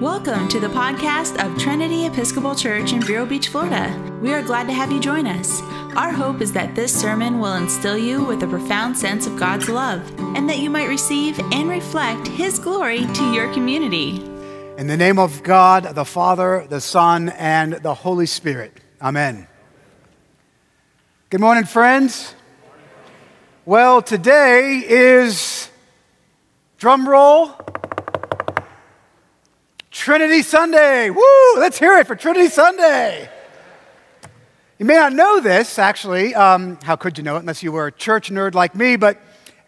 Welcome to the podcast of Trinity Episcopal Church in Vero Beach, Florida. We are glad to have you join us. Our hope is that this sermon will instill you with a profound sense of God's love and that you might receive and reflect His glory to your community. In the name of God, the Father, the Son, and the Holy Spirit. Amen. Good morning, friends. Well, today is drum roll Trinity Sunday. Woo! Let's hear it for Trinity Sunday. You may not know this, actually. Um, how could you know it unless you were a church nerd like me? But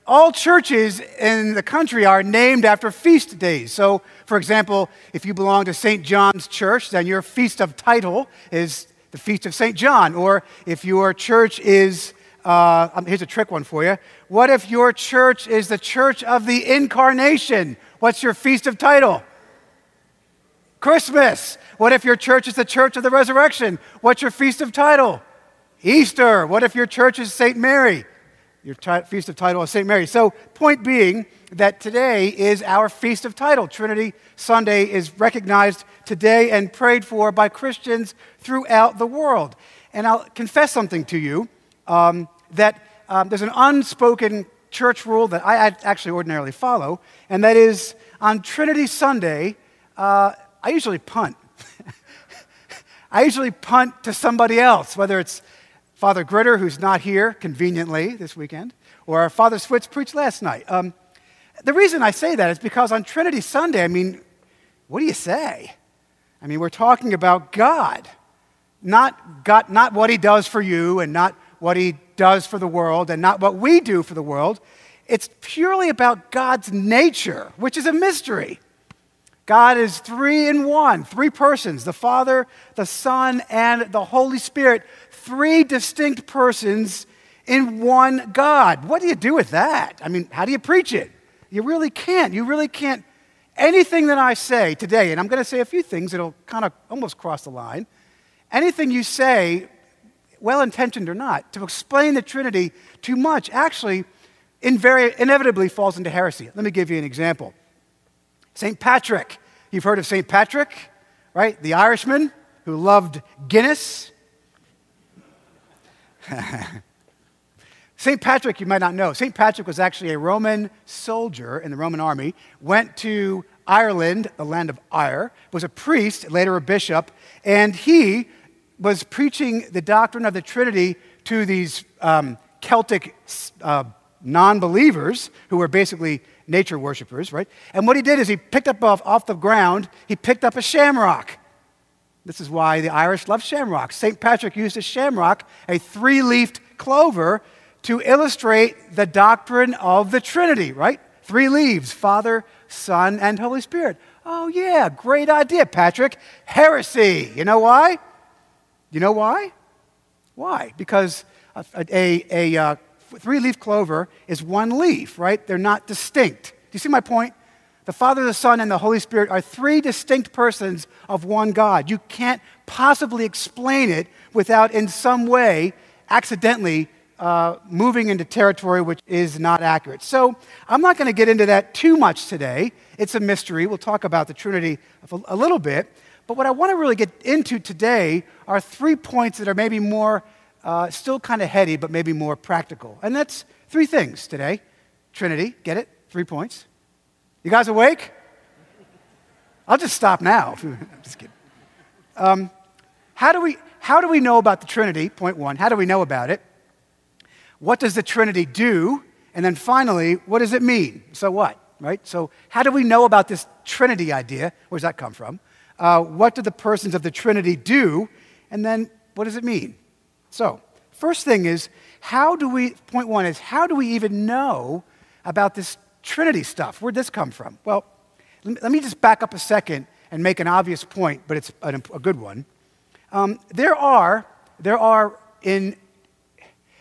all churches in the country are named after feast days. So, for example, if you belong to St. John's Church, then your feast of title is the Feast of St. John. Or if your church is, uh, um, here's a trick one for you. What if your church is the Church of the Incarnation? What's your feast of title? Christmas. What if your church is the church of the resurrection? What's your feast of title? Easter. What if your church is St. Mary? Your t- feast of title is St. Mary. So, point being that today is our feast of title. Trinity Sunday is recognized today and prayed for by Christians throughout the world. And I'll confess something to you um, that um, there's an unspoken church rule that I actually ordinarily follow, and that is on Trinity Sunday, uh, I usually punt. I usually punt to somebody else, whether it's Father Gritter, who's not here conveniently this weekend, or Father Switz preached last night. Um, the reason I say that is because on Trinity Sunday, I mean, what do you say? I mean, we're talking about God, not, God, not what He does for you and not what He does for the world and not what we do for the world. It's purely about God's nature, which is a mystery. God is three in one, three persons the Father, the Son, and the Holy Spirit. Three distinct persons in one God. What do you do with that? I mean, how do you preach it? You really can't. You really can't. Anything that I say today, and I'm going to say a few things that'll kind of almost cross the line, anything you say, well intentioned or not, to explain the Trinity too much actually inevitably falls into heresy. Let me give you an example. St. Patrick. You've heard of St. Patrick, right? The Irishman who loved Guinness. St. Patrick, you might not know. St. Patrick was actually a Roman soldier in the Roman army, went to Ireland, the land of Ire, was a priest, later a bishop, and he was preaching the doctrine of the Trinity to these um, Celtic uh, non believers who were basically nature worshippers, right? And what he did is he picked up off, off the ground, he picked up a shamrock. This is why the Irish love shamrocks. St. Patrick used a shamrock, a three leafed clover, to illustrate the doctrine of the Trinity, right? Three leaves Father, Son, and Holy Spirit. Oh, yeah, great idea, Patrick. Heresy. You know why? You know why? Why? Because a, a, a, a uh, three leaf clover is one leaf, right? They're not distinct. Do you see my point? The Father, the Son, and the Holy Spirit are three distinct persons of one God. You can't possibly explain it without, in some way, accidentally uh, moving into territory which is not accurate. So I'm not going to get into that too much today. It's a mystery. We'll talk about the Trinity a little bit. But what I want to really get into today are three points that are maybe more uh, still kind of heady, but maybe more practical. And that's three things today Trinity, get it? Three points. You guys awake? I'll just stop now. I'm just kidding. Um, how, do we, how do we know about the Trinity? Point one. How do we know about it? What does the Trinity do? And then finally, what does it mean? So what? Right? So, how do we know about this Trinity idea? Where does that come from? Uh, what do the persons of the Trinity do? And then, what does it mean? So, first thing is, how do we, point one is, how do we even know about this Trinity stuff? Where'd this come from? Well, let me just back up a second and make an obvious point, but it's a, good one. Um, there are, there are in,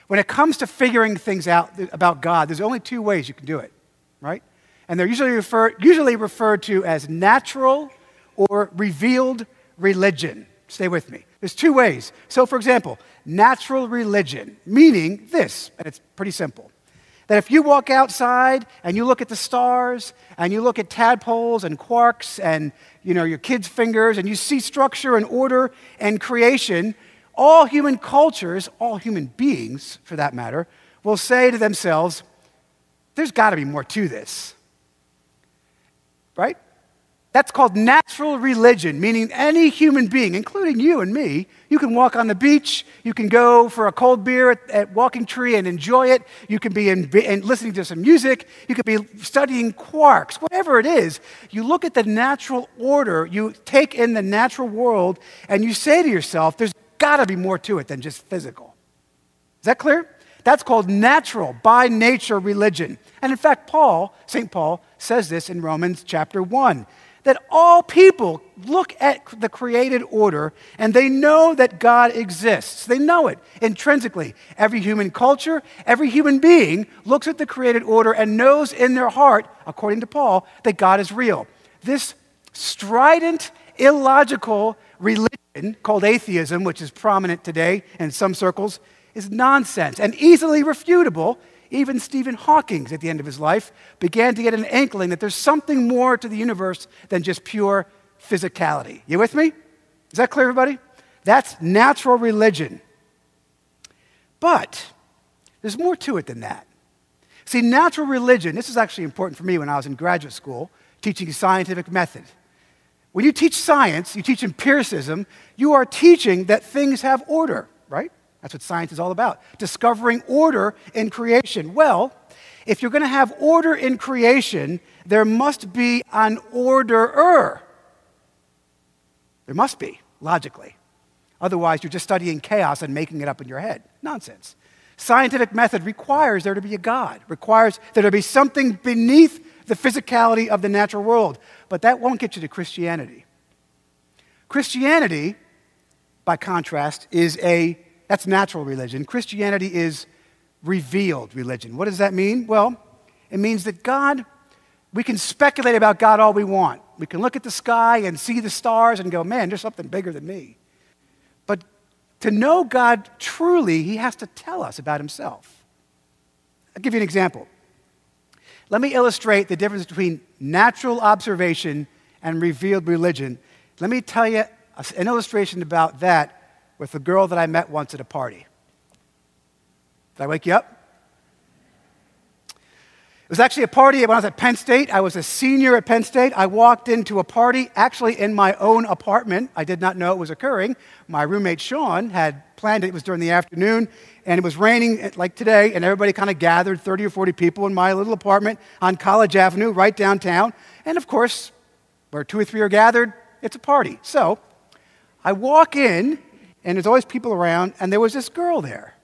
when it comes to figuring things out about God, there's only two ways you can do it, right? And they're usually, refer, usually referred to as natural or revealed religion. Stay with me. There's two ways. So, for example, natural religion, meaning this, and it's pretty simple That if you walk outside and you look at the stars and you look at tadpoles and quarks and you know, your kids' fingers and you see structure and order and creation, all human cultures, all human beings for that matter, will say to themselves, there's got to be more to this. Right? That's called natural religion, meaning any human being, including you and me, you can walk on the beach, you can go for a cold beer at, at Walking Tree and enjoy it, you can be in, in, listening to some music, you could be studying quarks, whatever it is. You look at the natural order, you take in the natural world, and you say to yourself, there's got to be more to it than just physical. Is that clear? That's called natural, by nature religion. And in fact, Paul, St. Paul, says this in Romans chapter 1 that all people look at the created order and they know that God exists. They know it intrinsically. Every human culture, every human being looks at the created order and knows in their heart, according to Paul, that God is real. This strident, illogical religion called atheism, which is prominent today in some circles, is nonsense and easily refutable even Stephen Hawking, at the end of his life, began to get an inkling that there's something more to the universe than just pure physicality. You with me? Is that clear, everybody? That's natural religion. But there's more to it than that. See, natural religion, this is actually important for me when I was in graduate school teaching scientific method. When you teach science, you teach empiricism, you are teaching that things have order? That's what science is all about discovering order in creation. Well, if you're going to have order in creation, there must be an orderer. There must be, logically. Otherwise, you're just studying chaos and making it up in your head. Nonsense. Scientific method requires there to be a God, requires there to be something beneath the physicality of the natural world. But that won't get you to Christianity. Christianity, by contrast, is a that's natural religion. Christianity is revealed religion. What does that mean? Well, it means that God, we can speculate about God all we want. We can look at the sky and see the stars and go, man, there's something bigger than me. But to know God truly, He has to tell us about Himself. I'll give you an example. Let me illustrate the difference between natural observation and revealed religion. Let me tell you an illustration about that with a girl that I met once at a party. Did I wake you up? It was actually a party when I was at Penn State. I was a senior at Penn State. I walked into a party actually in my own apartment. I did not know it was occurring. My roommate Sean had planned it. It was during the afternoon, and it was raining eh, like today, and everybody kind of gathered 30 or 40 people in my little apartment on College Avenue, right downtown. And of course, where two or three are gathered, it's a party. So I walk in, and there's always people around, and there was this girl there.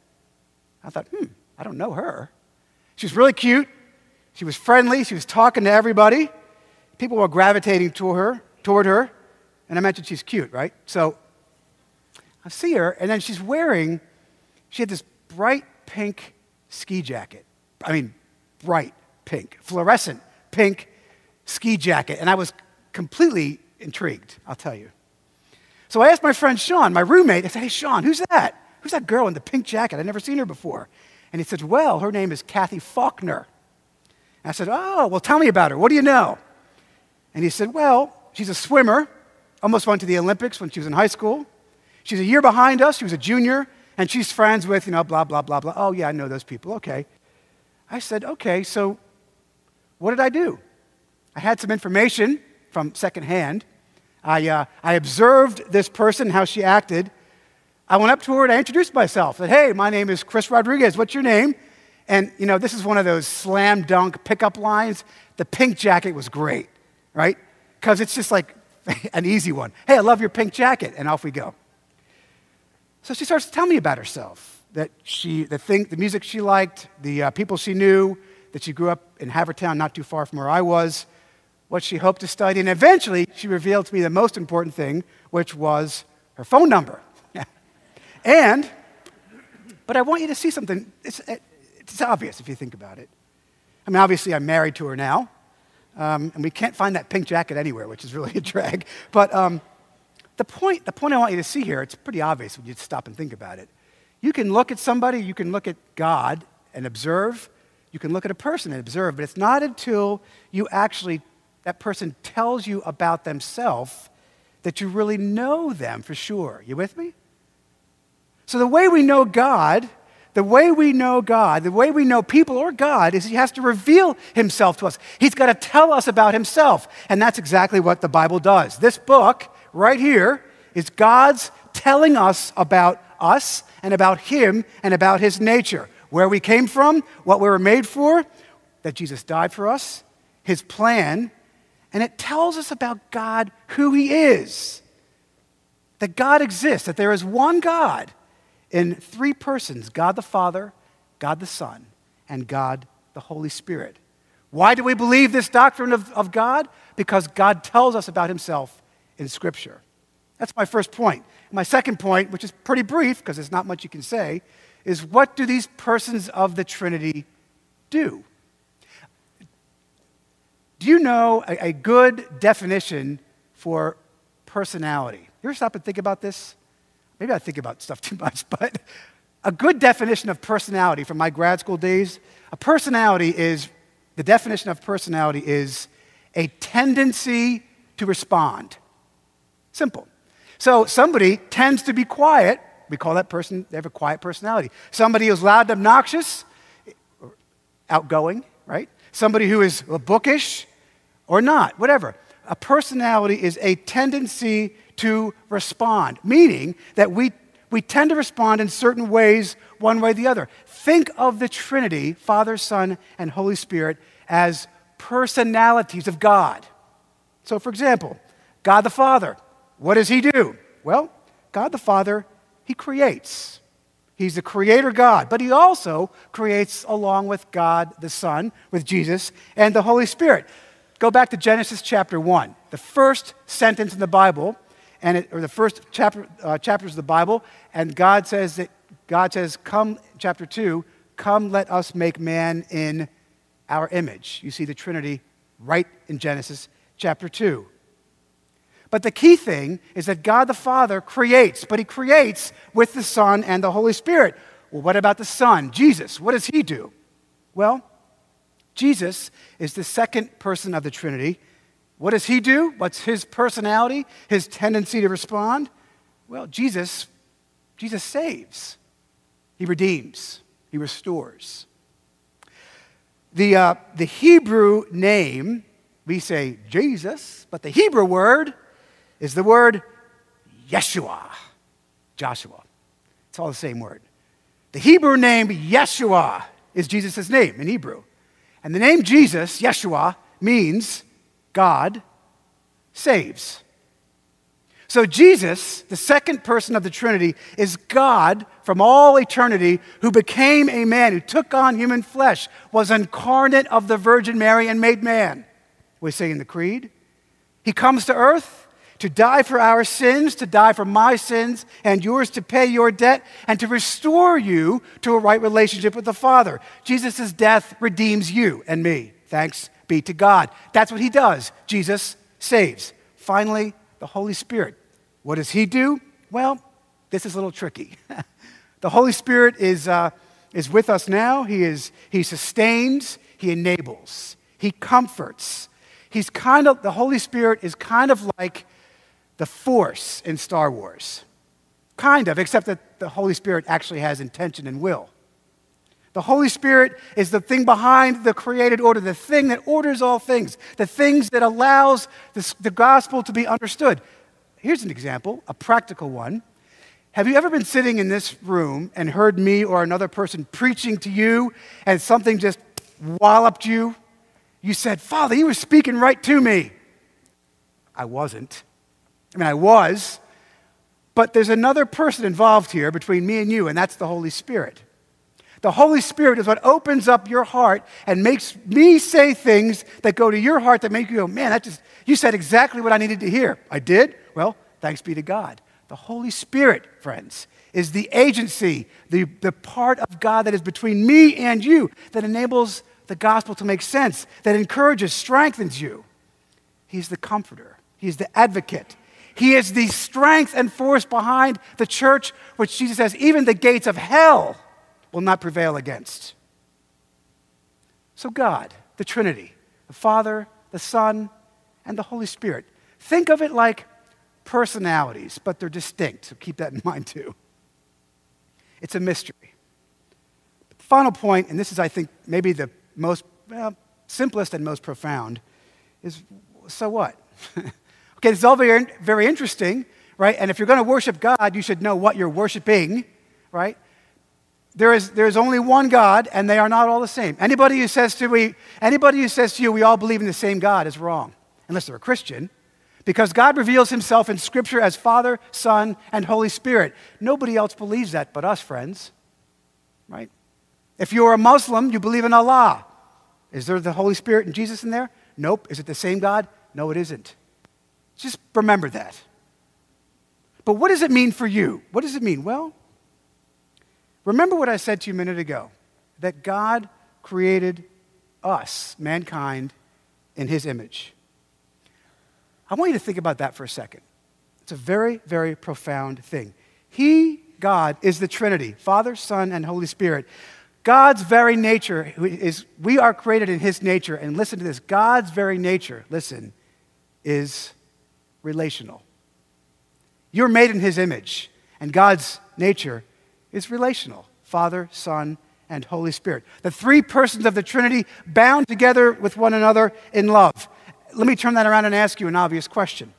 I thought, hmm, I don't know her. She was really cute. She was friendly. She was talking to everybody. People were gravitating toward her, toward her. And I mentioned she's cute, right? So I see her, and then she's wearing, she had this bright pink ski jacket. I mean, bright pink, fluorescent pink ski jacket. And I was completely intrigued, I'll tell you. So I asked my friend Sean, my roommate, I said, Hey, Sean, who's that? Who's that girl in the pink jacket? I'd never seen her before. And he said, Well, her name is Kathy Faulkner. And I said, Oh, well, tell me about her. What do you know? And he said, Well, she's a swimmer, almost went to the Olympics when she was in high school. She's a year behind us. She was a junior, and she's friends with, you know, blah, blah, blah, blah. Oh, yeah, I know those people. Okay. I said, Okay, so what did I do? I had some information from secondhand. I, uh, I observed this person, how she acted. I went up to her and I introduced myself. Said, hey, my name is Chris Rodriguez. What's your name? And, you know, this is one of those slam dunk pickup lines. The pink jacket was great, right? Because it's just like an easy one. Hey, I love your pink jacket. And off we go. So she starts to tell me about herself that she, the, thing, the music she liked, the uh, people she knew, that she grew up in Havertown, not too far from where I was, what she hoped to study, and eventually she revealed to me the most important thing, which was her phone number. and, but I want you to see something. It's, it's obvious if you think about it. I mean, obviously, I'm married to her now, um, and we can't find that pink jacket anywhere, which is really a drag. But um, the, point, the point I want you to see here, it's pretty obvious when you stop and think about it. You can look at somebody, you can look at God and observe, you can look at a person and observe, but it's not until you actually, that person tells you about themselves that you really know them for sure. You with me? So the way we know God, the way we know God, the way we know people or God is He has to reveal Himself to us. He's got to tell us about Himself. And that's exactly what the Bible does. This book right here is God's telling us about us and about Him and about His nature. Where we came from, what we were made for, that Jesus died for us, His plan, and it tells us about God, who He is. That God exists, that there is one God in three persons God the Father, God the Son, and God the Holy Spirit. Why do we believe this doctrine of, of God? Because God tells us about Himself in Scripture. That's my first point. My second point, which is pretty brief because there's not much you can say, is what do these persons of the Trinity do? Do you know a, a good definition for personality? You ever stop and think about this? Maybe I think about stuff too much, but a good definition of personality from my grad school days a personality is the definition of personality is a tendency to respond. Simple. So somebody tends to be quiet. We call that person, they have a quiet personality. Somebody who's loud and obnoxious, outgoing, right? Somebody who is bookish or not, whatever. A personality is a tendency to respond, meaning that we, we tend to respond in certain ways, one way or the other. Think of the Trinity, Father, Son, and Holy Spirit, as personalities of God. So, for example, God the Father what does he do? Well, God the Father, he creates. He's the creator God, but he also creates along with God the Son, with Jesus, and the Holy Spirit. Go back to Genesis chapter 1, the first sentence in the Bible, and it, or the first chapter, uh, chapters of the Bible, and God says that God says, Come, chapter 2, come let us make man in our image. You see the Trinity right in Genesis chapter 2. But the key thing is that God the Father creates, but He creates with the Son and the Holy Spirit. Well, what about the Son, Jesus? What does He do? Well, Jesus is the second person of the Trinity. What does He do? What's His personality, His tendency to respond? Well, Jesus, Jesus saves, He redeems, He restores. The, uh, the Hebrew name, we say Jesus, but the Hebrew word is the word Yeshua, Joshua. It's all the same word. The Hebrew name Yeshua is Jesus' name in Hebrew. And the name Jesus, Yeshua, means God saves. So, Jesus, the second person of the Trinity, is God from all eternity who became a man, who took on human flesh, was incarnate of the Virgin Mary and made man. We say in the Creed. He comes to earth to die for our sins, to die for my sins and yours, to pay your debt, and to restore you to a right relationship with the Father. Jesus' death redeems you and me. Thanks be to God. That's what he does. Jesus saves. Finally, the Holy Spirit. What does he do? Well, this is a little tricky. the Holy Spirit is, uh, is with us now. He, is, he sustains, he enables, he comforts. He's kind of, the Holy Spirit is kind of like the Force in Star Wars. Kind of, except that the Holy Spirit actually has intention and will. The Holy Spirit is the thing behind the created order, the thing that orders all things, the things that allows the, the gospel to be understood. Here's an example, a practical one. Have you ever been sitting in this room and heard me or another person preaching to you and something just walloped you? You said, Father, you were speaking right to me. I wasn't. I mean, I was, but there's another person involved here between me and you, and that's the Holy Spirit. The Holy Spirit is what opens up your heart and makes me say things that go to your heart that make you go, man, that just, you said exactly what I needed to hear. I did? Well, thanks be to God. The Holy Spirit, friends, is the agency, the, the part of God that is between me and you that enables the gospel to make sense, that encourages, strengthens you. He's the comforter, He's the advocate, he is the strength and force behind the church, which Jesus says, even the gates of hell will not prevail against. So, God, the Trinity, the Father, the Son, and the Holy Spirit. Think of it like personalities, but they're distinct, so keep that in mind too. It's a mystery. The final point, and this is, I think, maybe the most well, simplest and most profound, is so what? okay, this is all very, very interesting, right? And if you're going to worship God, you should know what you're worshiping, right? There is, there is only one God, and they are not all the same. Anybody who says to we, anybody who says to you, we all believe in the same God is wrong, unless they're a Christian, because God reveals himself in Scripture as Father, Son, and Holy Spirit. Nobody else believes that but us, friends, right? If you're a Muslim, you believe in Allah. Is there the Holy Spirit and Jesus in there? Nope. Is it the same God? No, it isn't. Just remember that. But what does it mean for you? What does it mean? Well, remember what I said to you a minute ago that God created us, mankind, in his image. I want you to think about that for a second. It's a very, very profound thing. He, God, is the Trinity Father, Son, and Holy Spirit. God's very nature is, we are created in His nature. And listen to this God's very nature, listen, is relational. You're made in His image, and God's nature is relational Father, Son, and Holy Spirit. The three persons of the Trinity bound together with one another in love. Let me turn that around and ask you an obvious question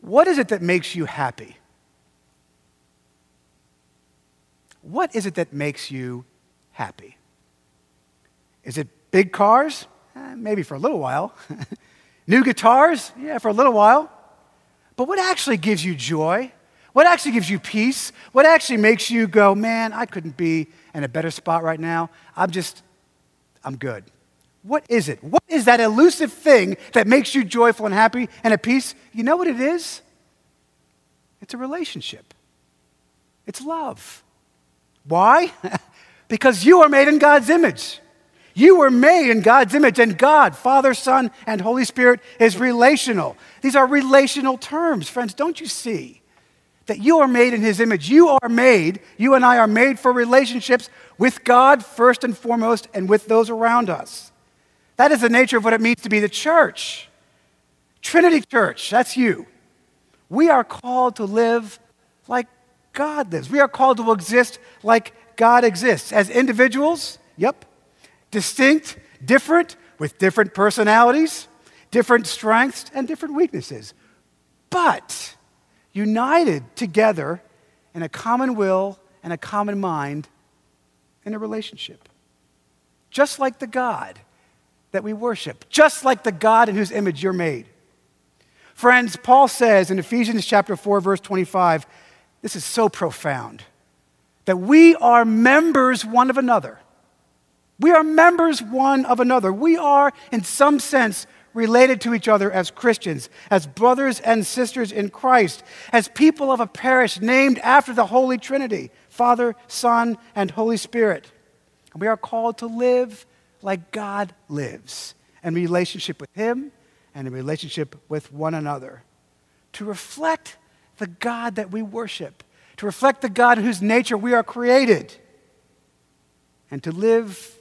What is it that makes you happy? What is it that makes you happy? Is it big cars? Eh, maybe for a little while. New guitars? Yeah, for a little while. But what actually gives you joy? What actually gives you peace? What actually makes you go, man, I couldn't be in a better spot right now? I'm just, I'm good. What is it? What is that elusive thing that makes you joyful and happy and at peace? You know what it is? It's a relationship, it's love. Why? because you are made in God's image. You were made in God's image, and God, Father, Son, and Holy Spirit is relational. These are relational terms, friends. Don't you see that you are made in His image? You are made, you and I are made for relationships with God first and foremost, and with those around us. That is the nature of what it means to be the church. Trinity Church, that's you. We are called to live like God lives. We are called to exist like God exists. As individuals, yep, distinct, different, with different personalities, different strengths, and different weaknesses. But united together in a common will and a common mind in a relationship. Just like the God that we worship, just like the God in whose image you're made. Friends, Paul says in Ephesians chapter 4 verse 25, this is so profound that we are members one of another. We are members one of another. We are, in some sense, related to each other as Christians, as brothers and sisters in Christ, as people of a parish named after the Holy Trinity Father, Son, and Holy Spirit. And we are called to live like God lives in relationship with Him and in relationship with one another, to reflect the God that we worship, to reflect the God whose nature we are created, and to live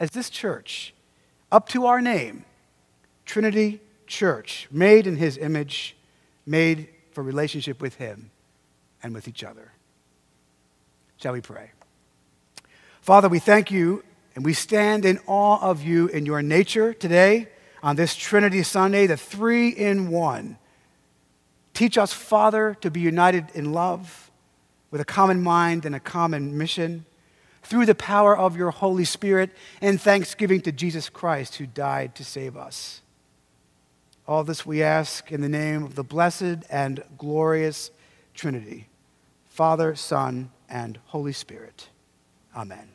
as this church, up to our name, Trinity Church, made in His image, made for relationship with Him and with each other. Shall we pray? Father, we thank you and we stand in awe of you in your nature today on this Trinity Sunday, the three in one. Teach us, Father, to be united in love with a common mind and a common mission through the power of your Holy Spirit and thanksgiving to Jesus Christ who died to save us. All this we ask in the name of the blessed and glorious Trinity, Father, Son, and Holy Spirit. Amen.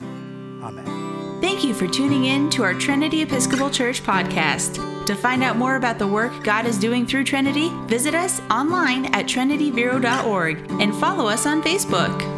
Amen. Thank you for tuning in to our Trinity Episcopal Church podcast. To find out more about the work God is doing through Trinity, visit us online at trinityvero.org and follow us on Facebook.